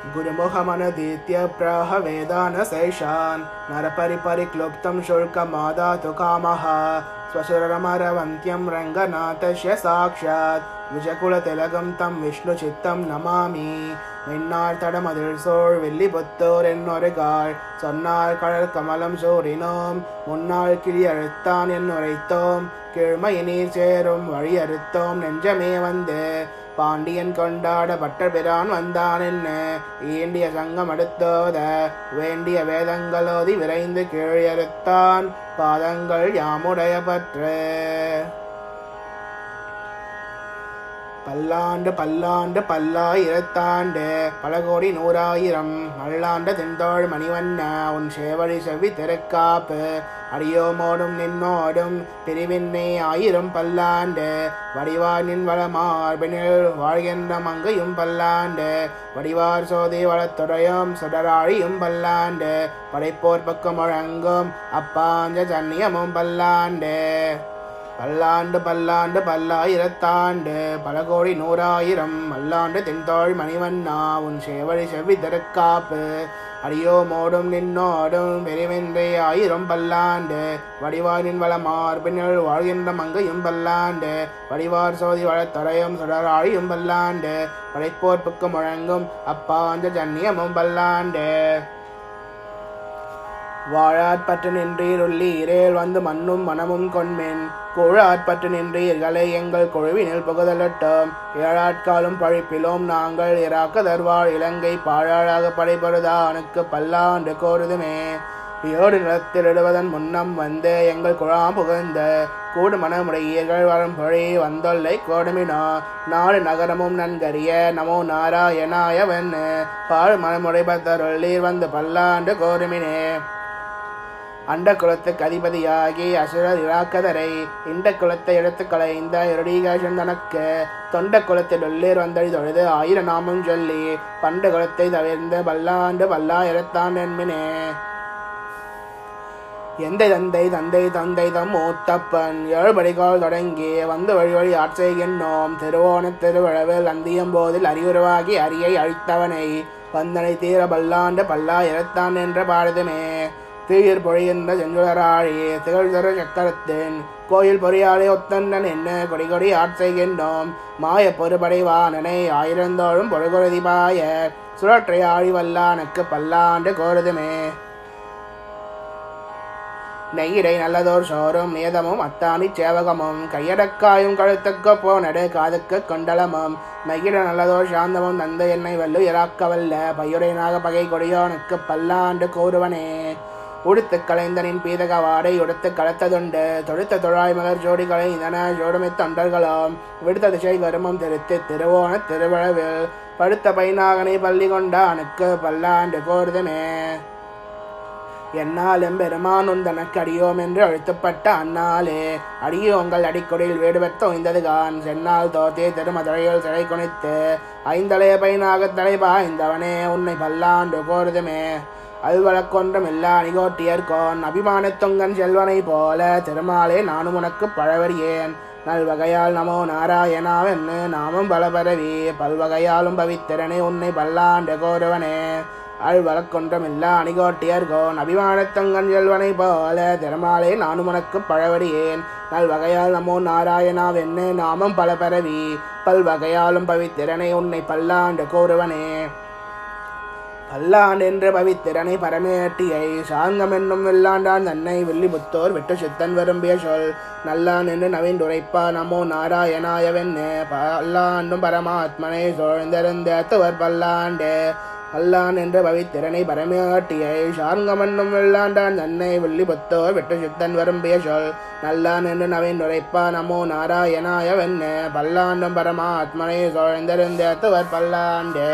गुरुमुखमनदीत्य प्राह वेदानशेषान् नरपरिपरिक्लुप्तं शुल्कमादातु कामः। स्वशुरमरवन्त्यं रङ्गनाथस्य साक्षात् விஜகுலதிலகம் தம் விஷ்ணு சித்தம் நமாமி. மின்னார் தடமதில் சோழ் வெள்ளி புத்தோர் என்னொரு காள் சொன்னார் கடல் கமலம் சோறினோம். முன்னாள் கிளி அழுத்தான் என் உரைத்தோம் கீழ்மையினீர் சேரும் வழி அறுத்தோம் நெஞ்சமே வந்து பாண்டியன் கொண்டாட பட்டபிரான் வந்தான் என்ன? ஈண்டிய சங்கம் அடுத்தோத வேண்டிய வேதங்களோதி விரைந்து கீழறுத்தான் பாதங்கள் யாமுடைய பற்று. பல்லாண்டு பல்லாண்டு பல்லாயிரத்தாண்டு பல கோடி நூறாயிரம் மல்லாண்ட தென்தோள் மணிவண்ண உன் சேவழி செவி திறக்காப்பு அடியோமோடும் நின்னோடும் பிரிவின்னை ஆயிரம் பல்லாண்டு வடிவார் நின் வளமார்பினில் வாழ்கின்ற மங்கையும் பல்லாண்டு வடிவார் சோதி வளத்துறையும் சுடராழியும் பல்லாண்டு படைப்போர் பக்கம் முழங்கும் அப்பாஞ்ச சன்னியமும் பல்லாண்டு. பல்லாண்டு பல்லாண்டு பல்லாயிரத்தாண்டு பல கோடி நூறாயிரம் மல்லாண்டு தென்தோள் மணிவண்ணா உன் சேவழி செவ்வி திருக்காப்பு அடியோ மோடும் நின்னோடும் பெருமென்றே ஆயிரம் பல்லாண்டு வடிவாரின் வளமார் பின்னல் வாழ்கின்ற மங்கையும் பல்லாண்டு வடிவார் சோதி வளத்தொடையும் சுடராழியும் பல்லாண்டு படைப்போர்ப்புக்கு முழங்கும் அப்பாஞ்ச ஜன்னியமும் பல்லாண்டு. வாழாற்பற்று நின்றீர் உள்ளீரேல் வந்து மண்ணும் மனமும் கொண்மேன். கூழாற்பற்று நின்றீர்களை எங்கள் குழுவினில் புகுதலட்டும். ஏழாட்காலும் பழிப்பிலோம் நாங்கள் இராக்கதர்வாழ் இலங்கை பாழாழாக படைபடுதா அனுக்கு பல்லாண்டு கோருதுமே. ஏடு நிலத்திலிடுவதன் முன்னம் வந்து எங்கள் குழாம் புகுந்த கூடு மனமுடையீர்கள் வரும் பொழி வந்தொல்லை கோடுமினோ. நாடு நகரமும் நன்கரிய நமோ நாராயணாயவன் பாழ் மனமுடைபத்தருள்ளீர் வந்து பல்லாண்டு கோருமினே. அண்ட குலத்துக்கு அதிபதியாகி அசுரர் இராக்கதரை இந்த குலத்தை எடுத்து களைந்த இருடீகேஷன் தனக்கு தொண்ட குலத்தில் உள்ளேர் வந்தடி தொழுது ஆயிர நாமம் சொல்லி பண்ட குலத்தை தவிர்ந்து பல்லாண்டு பல்லாயிரத்தான் என்பனே. எந்த தந்தை தந்தை தந்தை தம் மூத்தப்பன் ஏழுபடிகால் தொடங்கி வந்து வழி வழி ஆட்செய்கின்றோம் திருவோண திருவிழவில் அந்தியம் போதில் அறிவுருவாகி அரியை அழித்தவனை வந்தனை தீர பல்லாண்டு பல்லாயிரத்தான் என்ற பாரதமே தீயிர் பொழிகின்ற செஞ்சுடராழி திகழ்தர சக்கரத்தின். கோயில் பொறியாளி ஒத்தன்னன் என்ன கொடி கொடி ஆட்செய்கின்றோம் மாய பொறுபடைவானனை ஆயிரந்தோழும் பொழுகுருதி பாய சுழற்றை ஆழி வல்லானுக்கு பல்லாண்டு கோருதுமே. நெய்யிடை நல்லதோர் சோறும் நியதமும் அத்தாணி சேவகமும் கையடக்காயும் கழுத்துக்கு போனடு காதுக்கு கொண்டலமும். மெய்யிட நல்லதோர் சாந்தமும் நந்த என்னை வல்லு இராக்கவல்ல பையுடையனாக பகை கொடியோனுக்கு பல்லாண்டு கூறுவனே உடுத்து கலைந்தனின் பீதக வாடை உடுத்து கலத்ததுண்டு. தொழுத்த தொழாய் மலர் ஜோடிகளை இதன ஜோடுமை தொண்டர்களும். விடுத்த திசை கருமம் திருத்து திருவோண திருவிழவில். படுத்த பைனாகனை பள்ளி கொண்டானுக்கு பல்லாண்டு கோருதுமே. என்னாலும் பெருமான் உந்தனக்கு அடியோம் என்று அழுத்தப்பட்ட அந்நாளே. அடியோங்கள் அடிக்கொடியில் வேடுபெற்ற ஒய்ந்ததுகான் சென்னால் தோத்தே திருமதுரையில் சிறை குனித்து ஐந்தலைய பைனாகத் தலைபா இந்தவனே உன்னை பல்லாண்டு கோருதுமே. அல்வழக்கொன்றும் இல்லா நிகோட்டியர்கோன் அபிமான தொங்கன் செல்வனை போல திருமாலே நானும் உனக்கு பழவறியேன். நல்வகையால் நமோ நாராயணாவென்னு நாமும் பலபரவி பல்வகையாலும் பவித்திரனே உன்னை பல்லாண்டு கோருவனே. அழ்வழக்கொன்றும் இல்லா அணிகோட்டியர்கோன் அபிமானத்தங்கன் செல்வனை போல திறமாலே நானும் உனக்கு பழவடியேன் நல்வகையால் நமோ நாராயணாவென்னு நாமும் பல பரவி பல்வகையாலும் பவித்திரனை உன்னை பல்லாண்டு கோருவனே. பல்லாண்டு என்ற பவித்திறனை பரமேட்டியை சாந்தம் என்னும் வெள்ளாண்டான் தன்னை வில்லிபுத்தோர் விட்டு சித்தன் விரும்பிய சொல். நல்லான் என்று நவீன் உரைப்பா நமோ நாராயணாயவென்னு பல்லாண்டும் பரமாத்மனை சோழ்ந்திருந்த துவர் பல்லாண்டு. அல்லான் என்ற பவித்திறனை பரமேட்டியை சார்ங்கம் என்னும் வெள்ளாண்டான் தன்னை வில்லிபுத்தோர் விட்டு சித்தன் விரும்பிய சொல். நல்லான் என்று நவீன் உரைப்பா நமோ நாராயணாயவென்னு பல்லாண்டும் பரமாத்மனை சோழ்ந்திருந்த துவர் பல்லாண்டு.